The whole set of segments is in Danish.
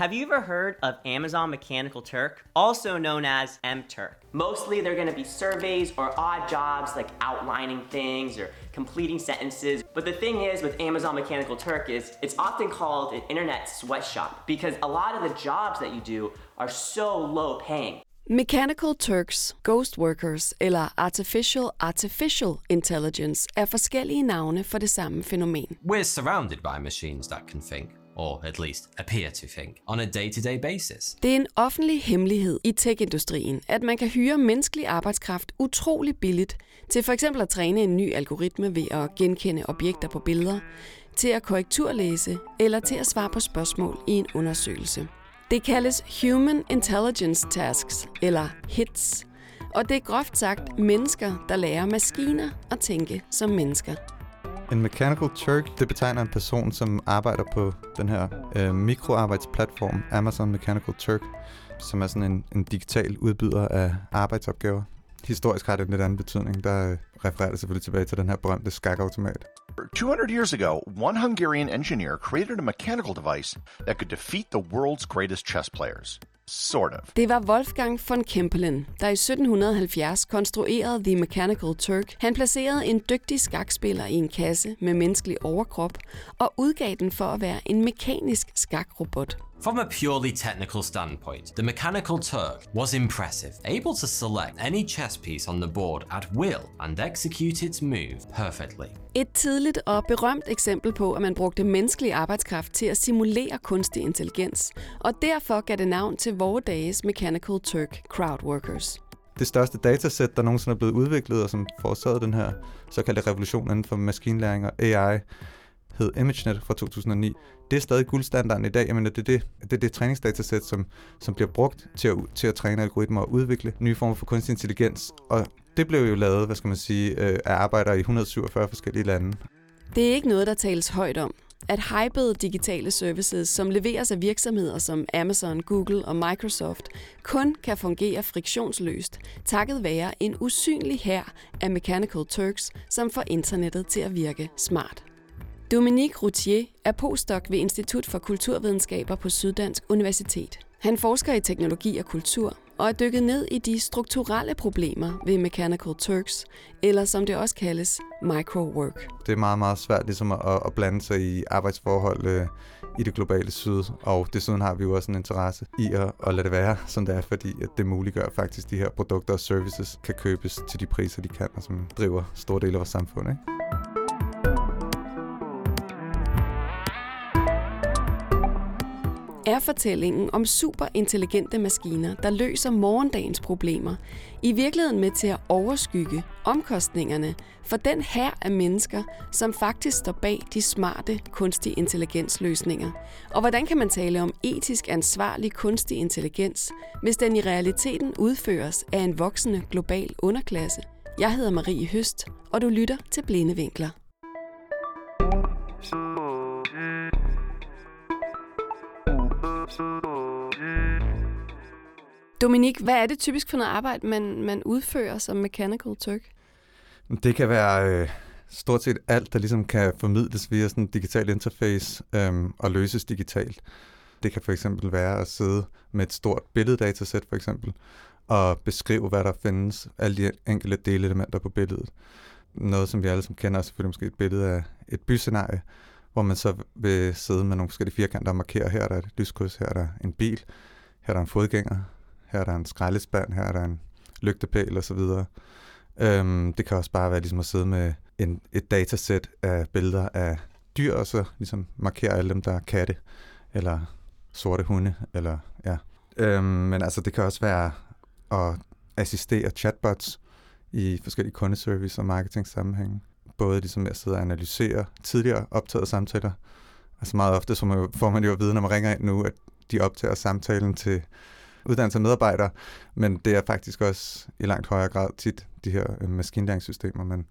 Have you ever heard of Amazon Mechanical Turk, also known as MTurk? Mostly they're gonna be surveys or odd jobs like outlining things or completing sentences. But the thing is with Amazon Mechanical Turk is it's often called an internet sweatshop because a lot of the jobs that you do are so low paying. Mechanical Turks, Ghost Workers eller Artificial Artificial Intelligence er forskellige navne for det samme fænomen. We're surrounded by machines that can think, or at least appear to think, on a day to day basis. Det er en offentlig hemmelighed i tech-industrien, at man kan hyre menneskelig arbejdskraft utrolig billigt til for eksempel at træne en ny algoritme ved at genkende objekter på billeder, til at korrekturlæse eller til at svare på spørgsmål i en undersøgelse. Det kaldes Human Intelligence Tasks, eller HITS, og det er groft sagt mennesker, der lærer maskiner at tænke som mennesker. En Mechanical Turk, det betegner en person, som arbejder på den her øh, mikroarbejdsplatform Amazon Mechanical Turk, som er sådan en, en digital udbyder af arbejdsopgaver. Historisk har det en lidt anden betydning. Der øh, refererer det selvfølgelig tilbage til den her berømte skakautomat. 200 years ago, one Hungarian engineer created a mechanical device that could defeat the world's greatest chess players. Sort of. Det var Wolfgang von Kempelen, der i 1770 konstruerede The Mechanical Turk. Han placerede en dygtig skakspiller i en kasse med menneskelig overkrop og udgav den for at være en mekanisk skakrobot. From a purely technical standpoint, the Mechanical Turk was impressive, able to select any chess piece on the board at will and execute its move perfectly. Et tidligt og berømt eksempel på, at man brugte menneskelig arbejdskraft til at simulere kunstig intelligens, og derfor gav det navn til vore dages Mechanical Turk Crowdworkers. Det største datasæt, der nogensinde er blevet udviklet, og som forårsagede den her såkaldte revolution inden for maskinlæring og AI, hed ImageNet fra 2009. Det er stadig guldstandarden i dag. Jeg mener, det er det, det, er det træningsdatasæt, som, som bliver brugt til at, til at træne algoritmer og udvikle nye former for kunstig intelligens. Og det blev jo lavet, hvad skal man sige, øh, af arbejdere i 147 forskellige lande. Det er ikke noget, der tales højt om. At hypede digitale services, som leveres af virksomheder som Amazon, Google og Microsoft, kun kan fungere friktionsløst, takket være en usynlig hær af Mechanical Turks, som får internettet til at virke smart. Dominique Routier er postdoc ved Institut for Kulturvidenskaber på Syddansk Universitet. Han forsker i teknologi og kultur og er dykket ned i de strukturelle problemer ved Mechanical Turks, eller som det også kaldes, microwork. Det er meget, meget svært ligesom at, at blande sig i arbejdsforhold øh, i det globale syd, og desuden har vi jo også en interesse i at, at lade det være, som det er, fordi at det muliggør faktisk, at de her produkter og services kan købes til de priser, de kan, og som driver store dele af vores samfund. Ikke? Fortællingen om superintelligente maskiner, der løser morgendagens problemer, i virkeligheden med til at overskygge omkostningerne for den her af mennesker, som faktisk står bag de smarte kunstig intelligensløsninger. Og hvordan kan man tale om etisk ansvarlig kunstig intelligens, hvis den i realiteten udføres af en voksende global underklasse? Jeg hedder Marie Høst, og du lytter til Blinde Vinkler. Dominik, hvad er det typisk for noget arbejde, man, man udfører som Mechanical Turk? Det kan være øh, stort set alt, der ligesom kan formidles via sådan en digital interface øh, og løses digitalt. Det kan for eksempel være at sidde med et stort billeddatasæt for eksempel, og beskrive, hvad der findes, alle de enkelte delelementer på billedet. Noget, som vi alle som kender, er selvfølgelig måske et billede af et byscenarie, hvor man så vil sidde med nogle forskellige firkanter og markere, her er der et lyskryds, her er der en bil, her er der en fodgænger, her er der en skraldespand, her er der en lygtepæl osv. Øhm, det kan også bare være ligesom at sidde med en, et datasæt af billeder af dyr, og så ligesom markere alle dem, der er katte, eller sorte hunde, eller ja. Øhm, men altså, det kan også være at assistere chatbots i forskellige kundeservice og marketing sammenhænge. Både ligesom at sidde og analysere tidligere optaget samtaler. Altså meget ofte så man, får man jo at vide, når man ringer ind nu, at de optager samtalen til uddannelse af medarbejdere, men det er faktisk også i langt højere grad tit de her øh, maskinlæringssystemer, man,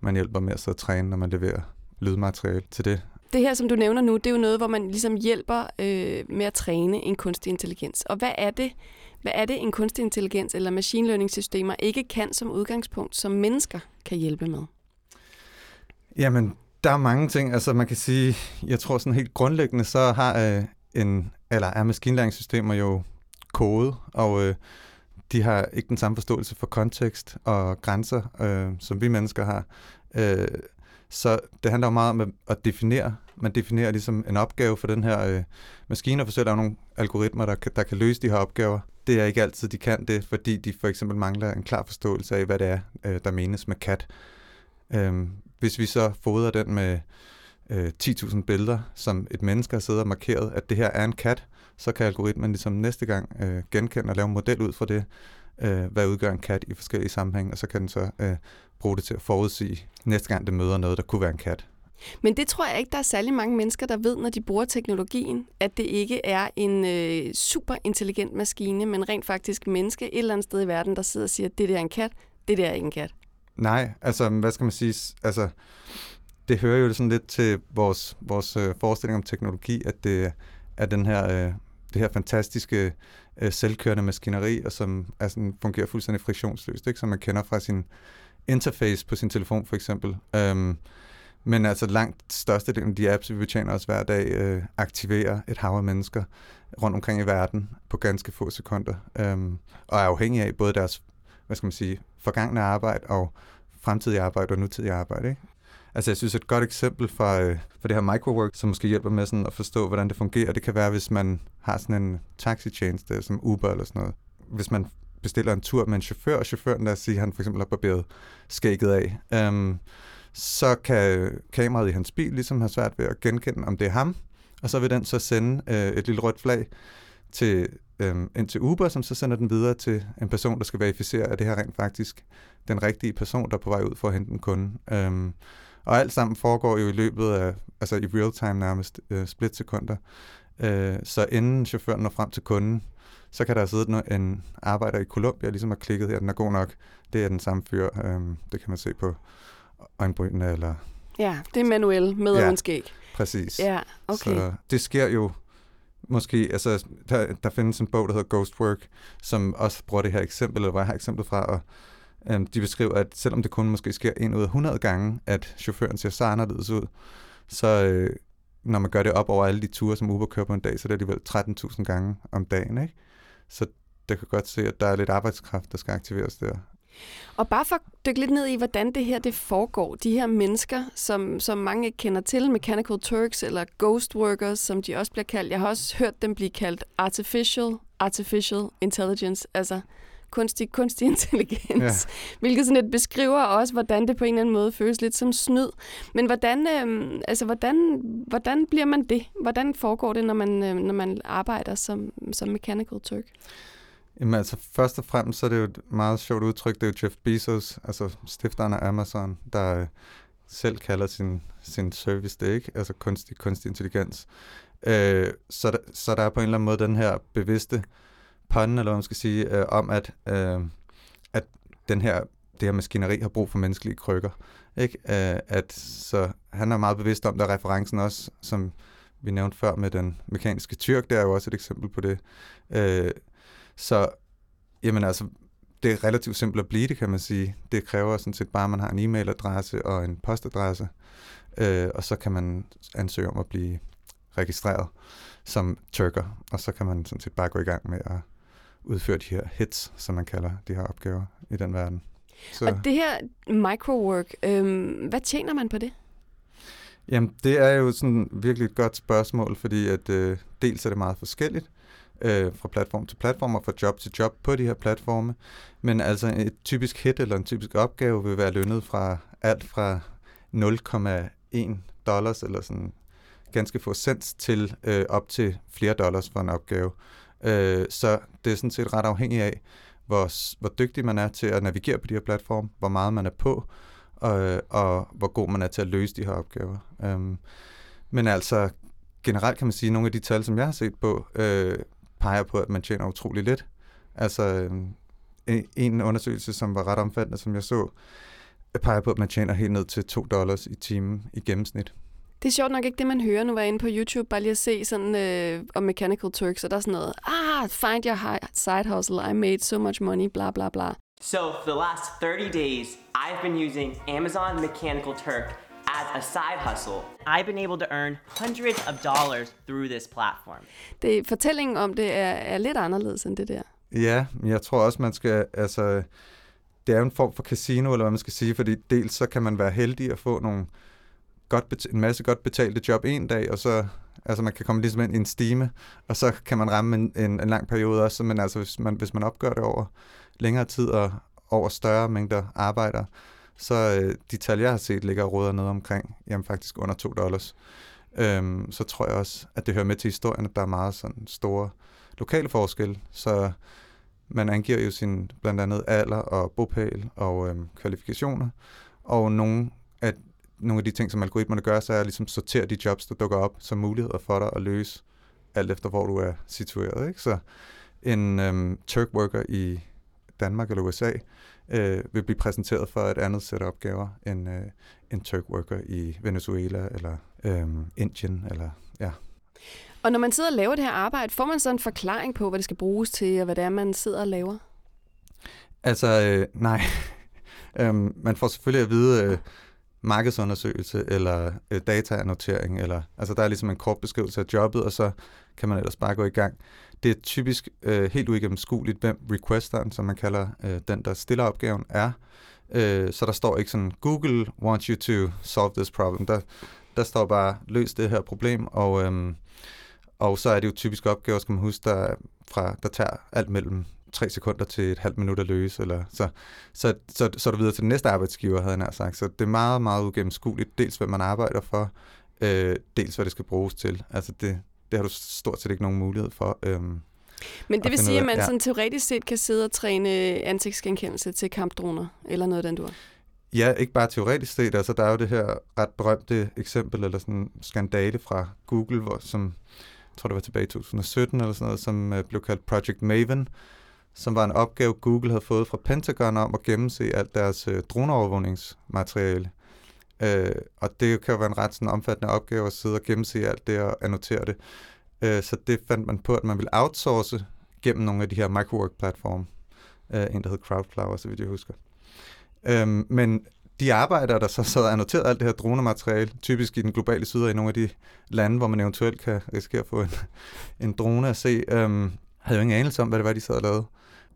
man hjælper med at sidde og træne, når man leverer lydmateriale til det. Det her, som du nævner nu, det er jo noget, hvor man ligesom hjælper øh, med at træne en kunstig intelligens. Og hvad er det, hvad er det en kunstig intelligens eller machine learning systemer ikke kan som udgangspunkt, som mennesker kan hjælpe med? Jamen, der er mange ting. Altså man kan sige, jeg tror sådan helt grundlæggende, så har øh, en eller er maskinlæringssystemer jo kode, og øh, de har ikke den samme forståelse for kontekst og grænser, øh, som vi mennesker har. Øh, så det handler jo meget om at definere. Man definerer ligesom en opgave for den her øh, maskine, og forsøger at lave nogle algoritmer, der der kan løse de her opgaver. Det er ikke altid, de kan det, fordi de for eksempel mangler en klar forståelse af, hvad det er, øh, der menes med kat. Øh, hvis vi så fodrer den med øh, 10.000 billeder, som et menneske har siddet og markeret, at det her er en kat, så kan algoritmen ligesom næste gang øh, genkende og lave en model ud fra det, øh, hvad udgør en kat i forskellige sammenhænge, og så kan den så øh, bruge det til at forudsige næste gang, det møder noget, der kunne være en kat. Men det tror jeg ikke, der er særlig mange mennesker, der ved, når de bruger teknologien, at det ikke er en øh, super intelligent maskine, men rent faktisk menneske et eller andet sted i verden, der sidder og siger, at det der er en kat, det der er ikke en kat. Nej, altså hvad skal man sige, altså det hører jo sådan lidt til vores, vores øh, forestilling om teknologi, at det er den her, øh, det her fantastiske øh, selvkørende maskineri, og som er sådan, fungerer fuldstændig friktionsløst, ikke? som man kender fra sin interface på sin telefon for eksempel. Øhm, men altså langt størstedelen af de apps, vi betjener os hver dag, øh, aktiverer et hav af mennesker rundt omkring i verden på ganske få sekunder, øhm, og er afhængige af både deres, hvad skal man sige, forgangne arbejde og fremtidige arbejde og nutidige arbejde. Ikke? Altså jeg synes, et godt eksempel for, øh, for det her microwork, som måske hjælper med sådan at forstå, hvordan det fungerer, det kan være, hvis man har sådan en taxitjeneste som Uber eller sådan noget. Hvis man bestiller en tur med en chauffør, og chaufføren, lad os sige, han for eksempel har barberet skægget af, øhm, så kan øh, kameraet i hans bil ligesom have svært ved at genkende, om det er ham, og så vil den så sende øh, et lille rødt flag til, øh, ind til Uber, som så sender den videre til en person, der skal verificere, at det her rent faktisk den rigtige person, der er på vej ud for at hente en kunde. Øhm, og alt sammen foregår jo i løbet af, altså i real time nærmest, øh, splitsekunder. Øh, så inden chaufføren når frem til kunden, så kan der sidde en arbejder i Colombia, ligesom har klikket her, den er god nok. Det er den samme fyr, øh, det kan man se på øjenbrynene, eller... Ja, det er manuel med ja, skæg. præcis. Ja, okay. Så det sker jo måske, altså der, der findes en bog, der hedder Ghostwork, som også bruger det her eksempel, eller hvor jeg har eksemplet fra, og Øhm, de beskriver, at selvom det kun måske sker en ud af 100 gange, at chaufføren ser så anderledes ud, så øh, når man gør det op over alle de ture, som Uber kører på en dag, så er det alligevel 13.000 gange om dagen. Ikke? Så det kan godt se, at der er lidt arbejdskraft, der skal aktiveres der. Og bare for at dykke lidt ned i, hvordan det her det foregår. De her mennesker, som, som mange ikke kender til, Mechanical Turks eller Ghost Workers, som de også bliver kaldt. Jeg har også hørt dem blive kaldt Artificial, Artificial Intelligence, altså kunstig, kunstig intelligens, ja. hvilket sådan lidt beskriver også, hvordan det på en eller anden måde føles lidt som snyd. Men hvordan, øh, altså, hvordan, hvordan bliver man det? Hvordan foregår det, når man, øh, når man arbejder som, som Mechanical Turk? Jamen altså, først og fremmest så er det jo et meget sjovt udtryk, det er jo Jeff Bezos, altså stifteren af Amazon, der øh, selv kalder sin, sin service det, ikke? Altså kunstig, kunstig intelligens. Øh, så, der, så der er på en eller anden måde den her bevidste pande, eller hvad man skal sige, øh, om at, øh, at den her, det her maskineri har brug for menneskelige krykker. Ikke? Øh, at, så han er meget bevidst om, der referencen også, som vi nævnte før med den mekaniske tyrk, det er jo også et eksempel på det. Øh, så jamen altså, det er relativt simpelt at blive det, kan man sige. Det kræver sådan set bare, at man har en e-mailadresse og en postadresse, øh, og så kan man ansøge om at blive registreret som tyrker, og så kan man sådan set bare gå i gang med at udføre de her hits, som man kalder de her opgaver i den verden. Så. Og det her microwork, øh, hvad tjener man på det? Jamen, det er jo sådan virkelig et godt spørgsmål, fordi at øh, dels er det meget forskelligt øh, fra platform til platform og fra job til job på de her platforme, men altså et typisk hit eller en typisk opgave vil være lønnet fra alt fra 0,1 dollars eller sådan ganske få cents til øh, op til flere dollars for en opgave. Øh, så det er sådan set ret afhængigt af, hvor, hvor dygtig man er til at navigere på de her platforme, hvor meget man er på, og, og hvor god man er til at løse de her opgaver. Um, men altså, generelt kan man sige, at nogle af de tal, som jeg har set på, øh, peger på, at man tjener utrolig lidt. Altså, øh, en undersøgelse, som var ret omfattende, som jeg så, peger på, at man tjener helt ned til 2 dollars i timen i gennemsnit. Det er sjovt nok ikke det, man hører. Nu var jeg inde på YouTube, bare lige at se sådan øh, om Mechanical Turks, og der er sådan noget, ah, find your side hustle, I made so much money, bla bla bla. So for the last 30 days, I've been using Amazon Mechanical Turk as a side hustle. I've been able to earn hundreds of dollars through this platform. Det, fortællingen om det er, er lidt anderledes end det der. Ja, men jeg tror også, man skal, altså, det er jo en form for casino, eller hvad man skal sige, fordi dels så kan man være heldig at få nogle godt en masse godt betalte job en dag, og så, altså man kan komme ligesom ind i en stime, og så kan man ramme en, en, en lang periode også, men altså hvis man, hvis man opgør det over længere tid og over større mængder arbejder, så øh, de tal, jeg har set, ligger og råder nede omkring, jamen faktisk under 2 dollars. Øhm, så tror jeg også, at det hører med til historien, at der er meget sådan store lokale forskelle, så man angiver jo sin blandt andet alder og bopæl og øhm, kvalifikationer, og nogle af, nogle af de ting, som algoritmerne gør, så er at ligesom sortere de jobs, der dukker op, som muligheder for dig at løse, alt efter hvor du er situeret. Ikke? Så en øhm, Turk worker i Danmark eller USA øh, vil blive præsenteret for et andet sæt opgaver end øh, en Turk worker i Venezuela eller øh, Indien. Eller, ja. Og når man sidder og laver det her arbejde, får man så en forklaring på, hvad det skal bruges til, og hvad det er, man sidder og laver? Altså, øh, nej. øhm, man får selvfølgelig at vide øh, markedsundersøgelse eller øh, dataannotering. Eller, altså, der er ligesom en kort beskrivelse af jobbet, og så kan man ellers bare gå i gang. Det er typisk øh, helt uigennemskueligt, hvem requesteren, som man kalder øh, den, der stiller opgaven, er. Øh, så der står ikke sådan, Google wants you to solve this problem. Der, der står bare, løs det her problem, og, øhm, og så er det jo typisk opgaver, skal man huske, der, fra, der tager alt mellem 3 sekunder til et halvt minut at løse, eller så, så, så, så er du videre til den næste arbejdsgiver, havde jeg nær sagt. Så det er meget, meget ugennemskueligt, dels hvad man arbejder for, øh, dels hvad det skal bruges til. Altså det, det har du stort set ikke nogen mulighed for. Øhm, Men det vil sige, at man ja. sådan teoretisk set kan sidde og træne ansigtsgenkendelse til kampdroner, eller noget den dur. Ja, ikke bare teoretisk set. Altså, der er jo det her ret berømte eksempel, eller sådan skandale fra Google, hvor, som jeg tror, det var tilbage i 2017 eller sådan noget, som øh, blev kaldt Project Maven, som var en opgave, Google havde fået fra Pentagon om at gennemse alt deres øh, droneovervågningsmateriale. Øh, og det kan jo være en ret sådan omfattende opgave at sidde og gennemse alt det og annotere det. Øh, så det fandt man på, at man ville outsource gennem nogle af de her microwork-platforme. Øh, en, der hed Crowdflower, så vidt jeg husker. Øh, men de arbejdere, der så sad og annoterede alt det her dronemateriale, typisk i den globale syd og i nogle af de lande, hvor man eventuelt kan risikere at få en, en drone at se, øhm, havde jo ingen anelse om, hvad det var, de sad og lavede.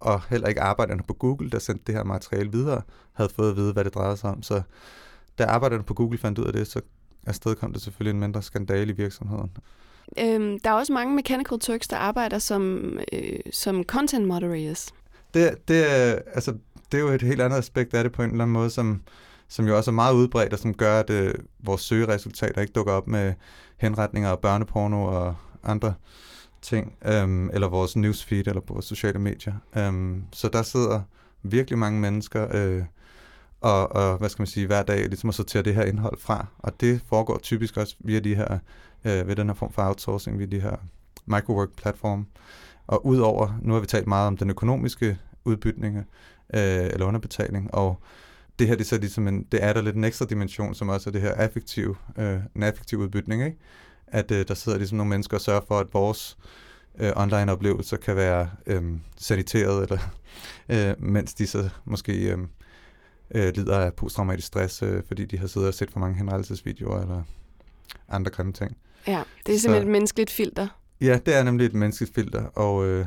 Og heller ikke arbejderne på Google, der sendte det her materiale videre, havde fået at vide, hvad det drejede sig om. Så da arbejderne på Google fandt ud af det, så afsted kom det selvfølgelig en mindre skandale i virksomheden. Øhm, der er også mange Mechanical Turks, der arbejder som, øh, som content moderators. Det, det, er, altså, det er jo et helt andet aspekt af det på en eller anden måde, som, som jo også er meget udbredt, og som gør, at øh, vores søgeresultater ikke dukker op med henretninger og børneporno og andre ting, øhm, eller vores newsfeed, eller på vores sociale medier. Øhm, så der sidder virkelig mange mennesker, øh, og, og hvad skal man sige, hver dag ligesom at sortere det her indhold fra. Og det foregår typisk også via de her, øh, ved den her form for outsourcing, via de her microwork-platform. Og udover, nu har vi talt meget om den økonomiske udbytning, øh, eller underbetaling, og det her det er så ligesom en, det er der lidt en ekstra dimension, som også er det her affektive, øh, en affektiv udbytning, ikke? At øh, der sidder ligesom nogle mennesker og sørger for, at vores øh, online-oplevelser kan være øh, saniteret, eller øh, mens de så måske øh, øh, lider af posttraumatisk stress, øh, fordi de har siddet og set for mange henrettelsesvideoer, eller andre grimme ting. Ja, det er Så- simpelthen et menneskeligt filter. Ja, det er nemlig et menneskeligt filter, og øh,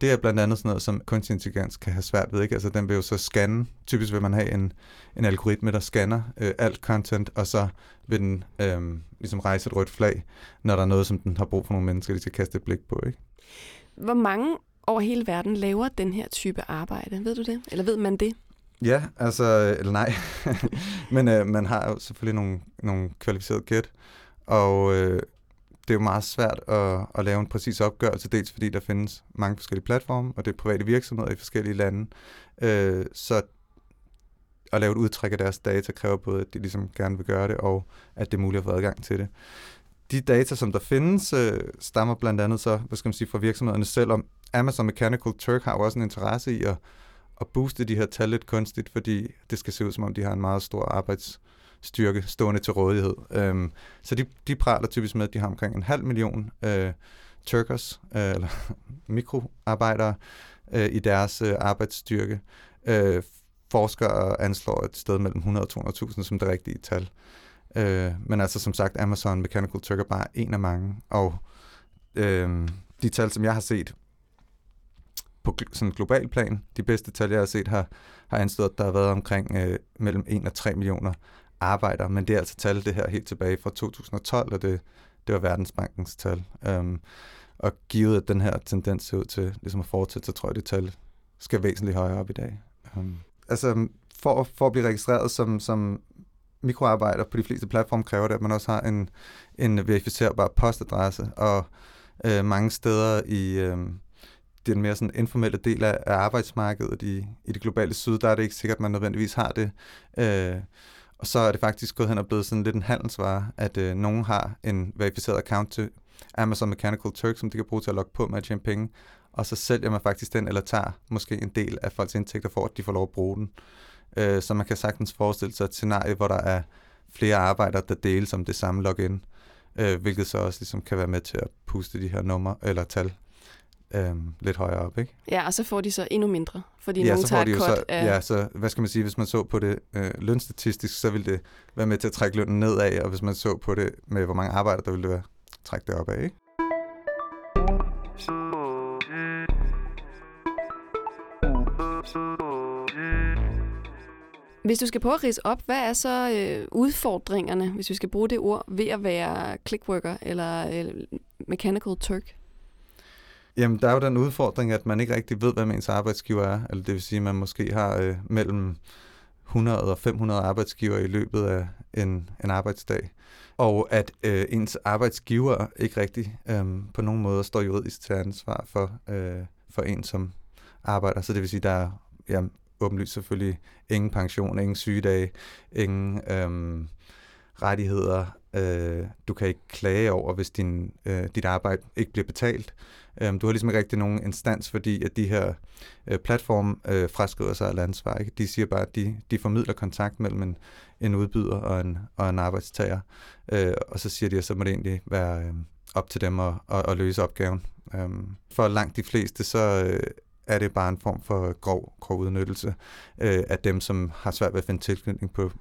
det er blandt andet sådan noget, som kunstig intelligens kan have svært ved. Ikke? Altså, den vil jo så scanne, typisk vil man have en, en algoritme, der scanner øh, alt content, og så vil den øh, ligesom rejse et rødt flag, når der er noget, som den har brug for nogle mennesker, de skal kaste et blik på. Ikke? Hvor mange over hele verden laver den her type arbejde? Ved du det? Eller ved man det? Ja, altså, eller nej. Men øh, man har jo selvfølgelig nogle, nogle kvalificerede gæt, og øh, det er jo meget svært at, at lave en præcis opgørelse, dels fordi der findes mange forskellige platforme, og det er private virksomheder i forskellige lande. Øh, så at lave et udtræk af deres data kræver både, at de ligesom gerne vil gøre det, og at det er muligt at få adgang til det. De data, som der findes, øh, stammer blandt andet så, hvad skal man sige, fra virksomhederne selv, om Amazon Mechanical Turk har jo også en interesse i at, at booste de her tal lidt kunstigt, fordi det skal se ud som om, de har en meget stor arbejdsstyrke stående til rådighed. Øhm, så de, de praler typisk med, at de har omkring en halv million øh, turkers, øh, eller mikroarbejdere, øh, i deres øh, arbejdsstyrke. Øh, forskere anslår et sted mellem 100 og 200.000 som det rigtige tal. Øh, men altså som sagt, Amazon Mechanical Turk er bare en af mange. Og øh, de tal, som jeg har set på sådan global plan, de bedste tal, jeg har set, har, har anstået, at der har været omkring øh, mellem 1 og 3 millioner arbejdere. Men det er altså tal, det her helt tilbage fra 2012, og det, det var Verdensbankens tal. Øhm, og givet at den her tendens ser ud til ligesom at fortsætte, så tror jeg, det tal skal væsentligt højere op i dag. Øhm, altså, for, for at blive registreret som, som mikroarbejder på de fleste platforme, kræver det, at man også har en, en verificerbar postadresse, og øh, mange steder i øh, den mere sådan informelle del af, af arbejdsmarkedet i, i det globale syd, der er det ikke sikkert, at man nødvendigvis har det. Øh, og så er det faktisk gået hen og blevet sådan lidt en handelsvare, at øh, nogen har en verificeret account til Amazon Mechanical Turk, som de kan bruge til at logge på med at tjene penge, og så sælger man faktisk den, eller tager måske en del af folks indtægter for, at de får lov at bruge den. Øh, så man kan sagtens forestille sig et scenarie, hvor der er flere arbejdere, der deles om det samme login, øh, hvilket så også ligesom kan være med til at puste de her numre eller tal øh, lidt højere op, ikke? Ja, og så får de så endnu mindre, fordi ja, nogen så tager de cut så, af... Ja, så hvad skal man sige, hvis man så på det øh, lønstatistisk, så ville det være med til at trække lønnen nedad, og hvis man så på det med, hvor mange arbejdere, der ville det være trække det opad, ikke? Hvis du skal prøve at rise op, hvad er så øh, udfordringerne, hvis vi skal bruge det ord, ved at være clickworker eller øh, mechanical turk? Jamen, der er jo den udfordring, at man ikke rigtig ved, hvad ens arbejdsgiver er. Eller det vil sige, at man måske har øh, mellem 100 og 500 arbejdsgiver i løbet af en, en arbejdsdag. Og at øh, ens arbejdsgiver ikke rigtig øh, på nogen måde står juridisk til ansvar for, øh, for en, som arbejder. Så det vil sige, der er ja, åbenlyst selvfølgelig ingen pension, ingen sygedage, ingen øh, rettigheder. Øh, du kan ikke klage over, hvis din, øh, dit arbejde ikke bliver betalt. Øh, Øhm, du har ligesom ikke rigtig nogen instans, fordi at de her øh, platforme øh, fraskriver sig af ansvar. Ikke? De siger bare, at de, de formidler kontakt mellem en, en udbyder og en, og en arbejdstager. Øh, og så siger de, at så må det egentlig være øh, op til dem at, at, at løse opgaven. Øh, for langt de fleste, så øh, er det bare en form for grov, grov udnyttelse øh, af dem, som har svært ved at finde tilknytning på,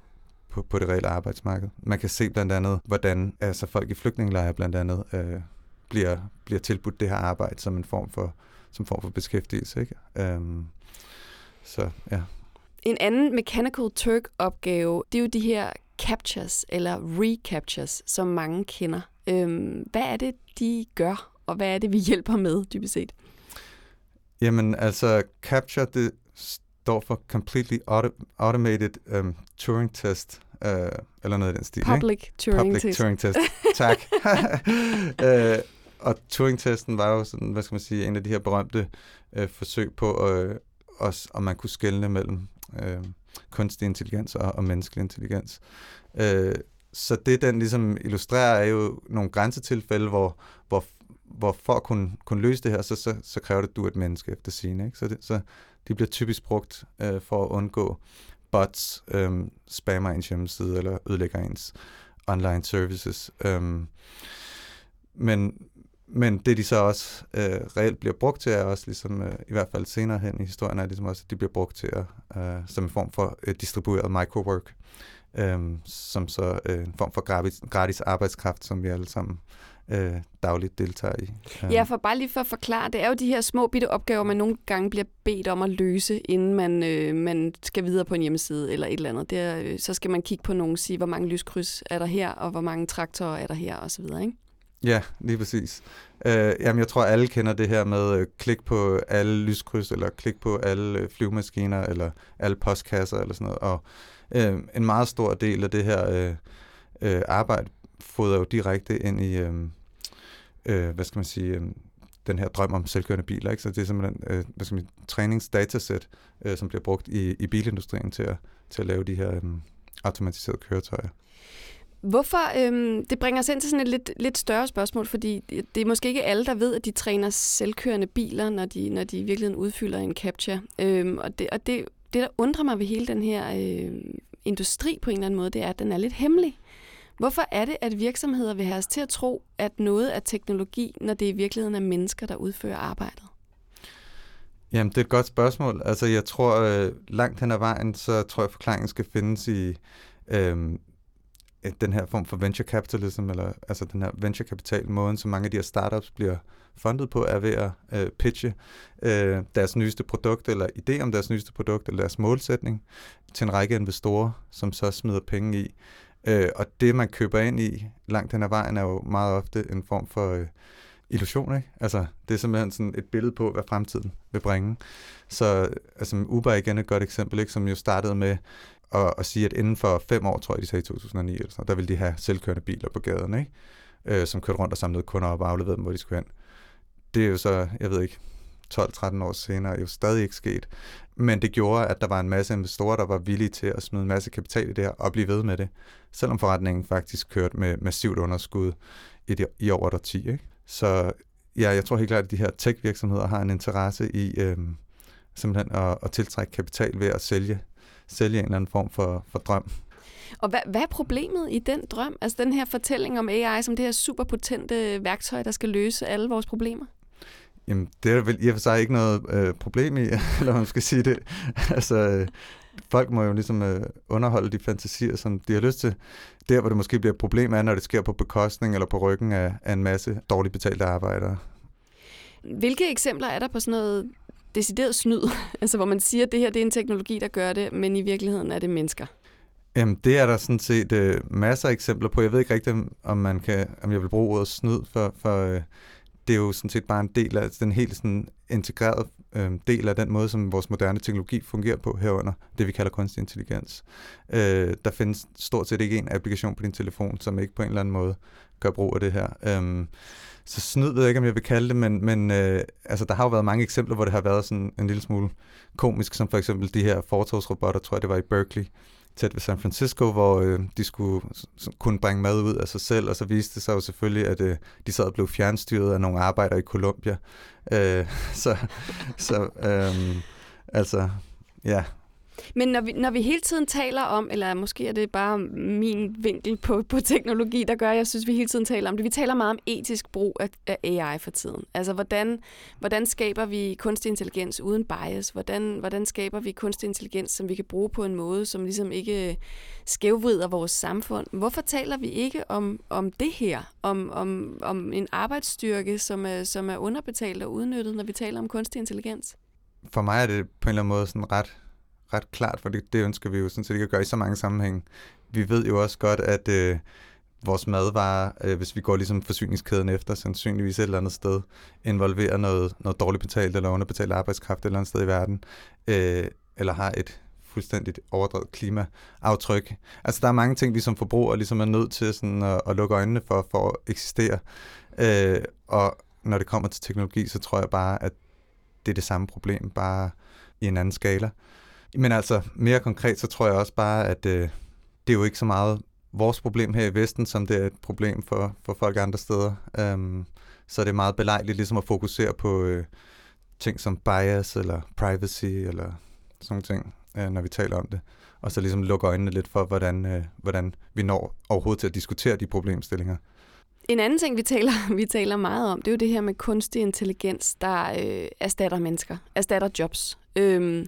på, på det reelle arbejdsmarked. Man kan se blandt andet, hvordan altså folk i flygtningelejre blandt andet øh, bliver, bliver tilbudt det her arbejde som en form for, som form for beskæftigelse. Ikke? Øhm, så ja. En anden Mechanical Turk-opgave, det er jo de her captures, eller recaptures, som mange kender. Øhm, hvad er det, de gør, og hvad er det, vi hjælper med, dybest set? Jamen, altså, CAPTCHA, det står for Completely Auto- Automated um, Turing Test, uh, eller noget af den stil, Public ikke? Turing Public Test. Turing Test, tak. uh, og Turing-testen var jo sådan, hvad skal man sige, en af de her berømte øh, forsøg på, øh, også, om man kunne skelne mellem øh, kunstig intelligens og, og menneskelig intelligens. Øh, så det, den ligesom illustrerer, er jo nogle grænsetilfælde, hvor, hvor hvor for at kunne, kunne løse det her, så, så, så kræver det, at du er et menneske efter sine. Ikke? Så, det, så de bliver typisk brugt øh, for at undgå bots, øh, spammer ens hjemmeside eller ødelægger ens online services. Øh, men, men det de så også øh, reelt bliver brugt til, er også ligesom, øh, i hvert fald senere hen i historien, er ligesom også, at de bliver brugt til at, øh, som en form for øh, distribueret microwork, øh, som så øh, en form for gratis, gratis arbejdskraft, som vi alle sammen øh, dagligt deltager i. Øh. Ja, for bare lige for at forklare, det er jo de her små bitte opgaver, man nogle gange bliver bedt om at løse, inden man, øh, man skal videre på en hjemmeside eller et eller andet. Det er, øh, så skal man kigge på nogen og sige, hvor mange lyskryds er der her, og hvor mange traktorer er der her, og så videre, ikke? Ja, lige præcis. Øh, jamen, jeg tror, alle kender det her med øh, klik på alle lyskryds, eller klik på alle øh, flyvemaskiner, eller alle postkasser, eller sådan noget. Og øh, en meget stor del af det her øh, øh, arbejde fodrer jo direkte ind i, øh, øh, hvad skal man sige, øh, den her drøm om selvkørende biler. Ikke? Så det er simpelthen øh, hvad skal man sige, træningsdatasæt, øh, som bliver brugt i, i bilindustrien til at, til at lave de her øh, automatiserede køretøjer. Hvorfor? Øhm, det bringer os ind til sådan et lidt, lidt større spørgsmål, fordi det er måske ikke alle, der ved, at de træner selvkørende biler, når de, når de i virkeligheden udfylder en capture. Øhm, og det, og det, det, der undrer mig ved hele den her øh, industri på en eller anden måde, det er, at den er lidt hemmelig. Hvorfor er det, at virksomheder vil have os til at tro, at noget er teknologi, når det i virkeligheden er mennesker, der udfører arbejdet? Jamen, det er et godt spørgsmål. Altså, jeg tror, øh, langt hen ad vejen, så tror jeg, forklaringen skal findes i, øh, Øh, den her form for venture capitalism, eller altså den her venture kapital måden, som mange af de her startups bliver fundet på, er ved at øh, pitche øh, deres nyeste produkt, eller idé om deres nyeste produkt, eller deres målsætning, til en række investorer, som så smider penge i. Øh, og det, man køber ind i langt hen ad vejen, er jo meget ofte en form for øh, illusion, ikke? Altså, det er simpelthen sådan et billede på, hvad fremtiden vil bringe. Så øh, altså, Uber er igen et godt eksempel, ikke? som jo startede med og, og sige, at inden for fem år, tror jeg, de sagde i 2009, eller sådan, der ville de have selvkørende biler på gaden, ikke? Øh, som kørte rundt og samlede kunder op og afleverede dem, hvor de skulle hen. Det er jo så, jeg ved ikke, 12-13 år senere jo stadig ikke sket. Men det gjorde, at der var en masse investorer, der var villige til at smide en masse kapital i det her og blive ved med det, selvom forretningen faktisk kørte med massivt underskud i, det, i over et 10. Ikke? Så ja, jeg tror helt klart, at de her tech-virksomheder har en interesse i øh, simpelthen at, at tiltrække kapital ved at sælge, sælge en eller anden form for, for drøm. Og hvad, hvad er problemet i den drøm? Altså den her fortælling om AI som det her superpotente værktøj, der skal løse alle vores problemer? Jamen, det er vel i og for sig ikke noget øh, problem i, eller man skal sige det. altså, øh, folk må jo ligesom øh, underholde de fantasier, som de har lyst til. Der, hvor det måske bliver et problem, er, når det sker på bekostning eller på ryggen af, af en masse dårligt betalte arbejdere. Hvilke eksempler er der på sådan noget decideret snyd? altså, hvor man siger, at det her det er en teknologi, der gør det, men i virkeligheden er det mennesker? Jamen, det er der sådan set øh, masser af eksempler på. Jeg ved ikke rigtigt, om, man kan, om jeg vil bruge ordet snyd for, for øh, det er jo sådan set bare en del af den helt sådan integreret øh, del af den måde, som vores moderne teknologi fungerer på herunder, det vi kalder kunstig intelligens. Øh, der findes stort set ikke en applikation på din telefon, som ikke på en eller anden måde gør brug af det her. Øh, så snyd ved jeg ikke, om jeg vil kalde det, men, men øh, altså, der har jo været mange eksempler, hvor det har været sådan en lille smule komisk, som for eksempel de her fortogsrobotter, tror jeg det var i Berkeley, tæt ved San Francisco, hvor øh, de skulle kunne bringe mad ud af sig selv, og så viste det sig jo selvfølgelig, at øh, de sad og blev fjernstyret af nogle arbejdere i Colombia. Øh, så så øh, altså, ja, men når vi, når vi hele tiden taler om, eller måske er det bare min vinkel på, på teknologi, der gør, at jeg synes, vi hele tiden taler om det. Vi taler meget om etisk brug af, af AI for tiden. Altså, hvordan, hvordan skaber vi kunstig intelligens uden bias? Hvordan, hvordan skaber vi kunstig intelligens, som vi kan bruge på en måde, som ligesom ikke skævvrider vores samfund? Hvorfor taler vi ikke om, om det her? Om, om, om en arbejdsstyrke, som er, som er underbetalt og udnyttet, når vi taler om kunstig intelligens? For mig er det på en eller anden måde sådan ret ret klart, for det, det ønsker vi jo sådan set ikke at gøre i så mange sammenhænge. Vi ved jo også godt, at øh, vores madvarer, øh, hvis vi går ligesom forsyningskæden efter, sandsynligvis et eller andet sted, involverer noget, noget dårligt betalt eller underbetalt arbejdskraft et eller andet sted i verden, øh, eller har et fuldstændigt overdrevet klimaaftryk. Altså der er mange ting, vi som forbrugere ligesom er nødt til sådan at, at lukke øjnene for, for at eksistere. Øh, og når det kommer til teknologi, så tror jeg bare, at det er det samme problem, bare i en anden skala. Men altså, mere konkret, så tror jeg også bare, at øh, det er jo ikke så meget vores problem her i Vesten, som det er et problem for, for folk andre steder. Øhm, så det er meget belejligt ligesom at fokusere på øh, ting som bias eller privacy eller sådan ting, øh, når vi taler om det. Og så ligesom lukke øjnene lidt for, hvordan, øh, hvordan vi når overhovedet til at diskutere de problemstillinger. En anden ting, vi taler, vi taler meget om, det er jo det her med kunstig intelligens, der øh, erstatter mennesker, erstatter jobs. Øhm,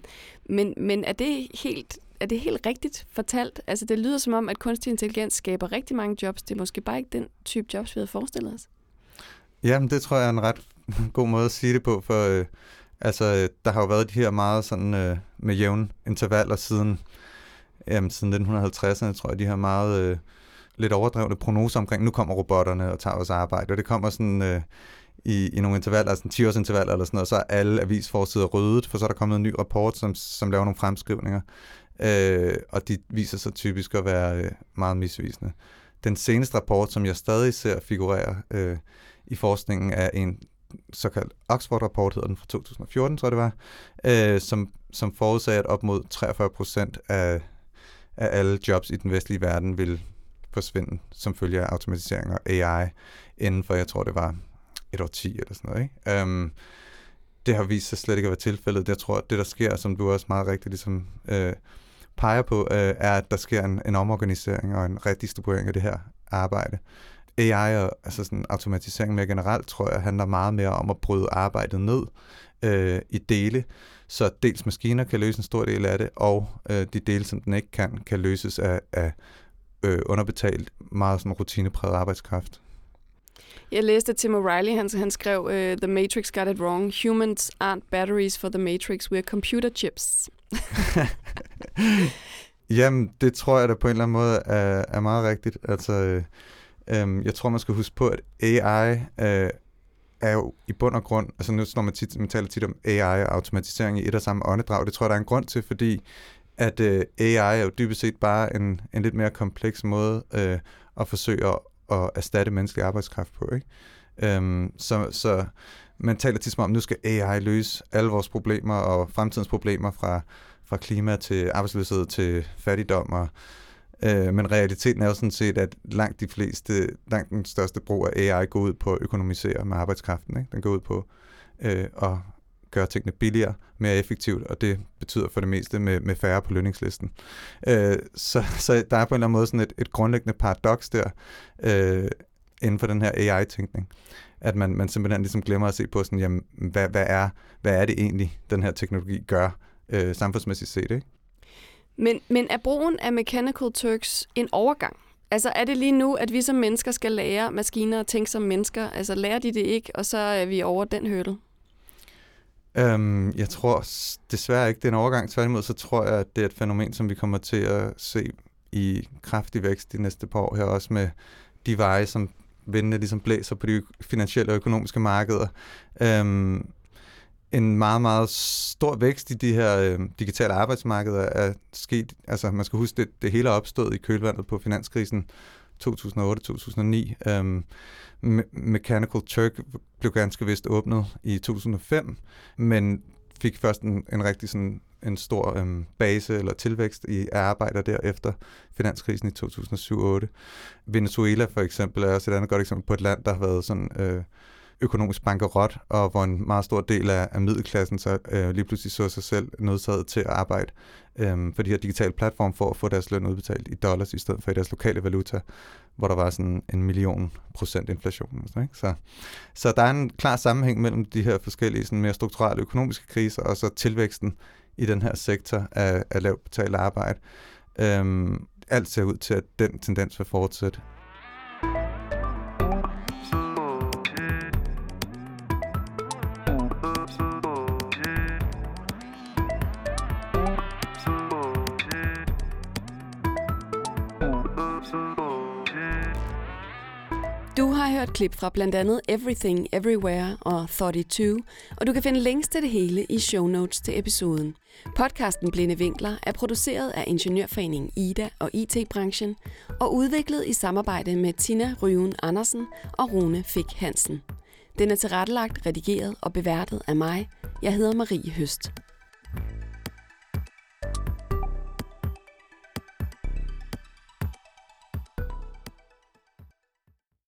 men, men er det helt er det helt rigtigt fortalt? Altså, det lyder som om, at kunstig intelligens skaber rigtig mange jobs. Det er måske bare ikke den type jobs, vi havde forestillet os. Jamen, det tror jeg er en ret god måde at sige det på, for øh, altså, øh, der har jo været de her meget sådan øh, med jævne intervaller siden, jamen, siden 1950'erne, tror jeg, de her meget øh, lidt overdrevne prognoser omkring, nu kommer robotterne og tager vores arbejde, og det kommer sådan... Øh, i, i nogle intervaller, altså 10 års intervaller eller sådan noget, så er alle avisforsider rødet, for så er der kommet en ny rapport, som, som laver nogle fremskrivninger, øh, og de viser sig typisk at være øh, meget misvisende. Den seneste rapport, som jeg stadig ser figurere øh, i forskningen, er en såkaldt Oxford-rapport, hedder den fra 2014, tror jeg det var, øh, som, som forudsagde, at op mod 43 procent af, af alle jobs i den vestlige verden vil forsvinde som følge af automatisering og AI inden for, jeg tror det var et år 10 eller sådan noget. Ikke? Um, det har vist sig slet ikke at være tilfældet. Jeg tror, at det, der sker, som du også meget rigtigt ligesom, øh, peger på, øh, er, at der sker en, en omorganisering og en redistribuering af det her arbejde. AI og altså sådan automatisering mere generelt, tror jeg, handler meget mere om at bryde arbejdet ned øh, i dele, så dels maskiner kan løse en stor del af det, og øh, de dele, som den ikke kan, kan løses af, af øh, underbetalt, meget sådan rutinepræget arbejdskraft. Jeg læste Tim O'Reilly, han, han skrev, uh, The Matrix got it wrong. Humans aren't batteries for the Matrix, we're computer chips. Jamen, det tror jeg da på en eller anden måde er, er meget rigtigt. Altså, øh, øh, jeg tror, man skal huske på, at AI øh, er jo i bund og grund, altså nu når man, tit, man taler tit om AI og automatisering i et og samme åndedrag, det tror jeg, der er en grund til, fordi at øh, AI er jo dybest set bare en, en lidt mere kompleks måde øh, at forsøge at, at erstatte menneskelig arbejdskraft på. Ikke? Øhm, så, så man taler tit om, at nu skal AI løse alle vores problemer og fremtidens problemer fra, fra klima til arbejdsløshed til fattigdom. Og, øh, men realiteten er jo sådan set, at langt de fleste, langt den største brug af AI går ud på at økonomisere med arbejdskraften. Ikke? Den går ud på øh, at gøre tingene billigere, mere effektivt, og det betyder for det meste med, med færre på lønningslisten. Øh, så, så der er på en eller anden måde sådan et, et grundlæggende paradoks der, øh, inden for den her AI-tænkning, at man, man simpelthen ligesom glemmer at se på, sådan, jamen, hvad, hvad, er, hvad er det egentlig, den her teknologi gør øh, samfundsmæssigt set, ikke? Men, men er brugen af Mechanical Turks en overgang? Altså er det lige nu, at vi som mennesker skal lære maskiner at tænke som mennesker? Altså lærer de det ikke, og så er vi over den hurdle? Øhm, jeg tror desværre ikke, det er en overgang. Tværtimod, så tror jeg, at det er et fænomen, som vi kommer til at se i kraftig vækst de næste par år her, også med de veje, som vindene ligesom blæser på de finansielle og økonomiske markeder. Øhm, en meget, meget stor vækst i de her øh, digitale arbejdsmarkeder er sket, altså man skal huske, det, det hele er opstået i kølvandet på finanskrisen 2008-2009. Øhm, Mechanical Turk blev ganske vist åbnet i 2005, men fik først en, en rigtig sådan en stor øhm, base eller tilvækst i arbejder der efter finanskrisen i 2007-2008. Venezuela for eksempel er også et andet godt eksempel på et land, der har været sådan øh, økonomisk bankerot, og hvor en meget stor del af, af middelklassen så øh, lige pludselig så sig selv nødsaget til at arbejde øh, for de her digitale platforme for at få deres løn udbetalt i dollars i stedet for i deres lokale valuta, hvor der var sådan en million procent inflation. Så, ikke? Så, så der er en klar sammenhæng mellem de her forskellige sådan mere strukturelle økonomiske kriser og så tilvæksten i den her sektor af, af lavt betalt arbejde. Øh, alt ser ud til, at den tendens vil fortsætte. Hørt klip fra blandt andet Everything Everywhere og 32, og du kan finde links til det hele i show notes til episoden. Podcasten Blinde Vinkler er produceret af Ingeniørforeningen Ida og IT-branchen og udviklet i samarbejde med Tina Ryven Andersen og Rune Fik Hansen. Den er tilrettelagt, redigeret og beværtet af mig. Jeg hedder Marie Høst.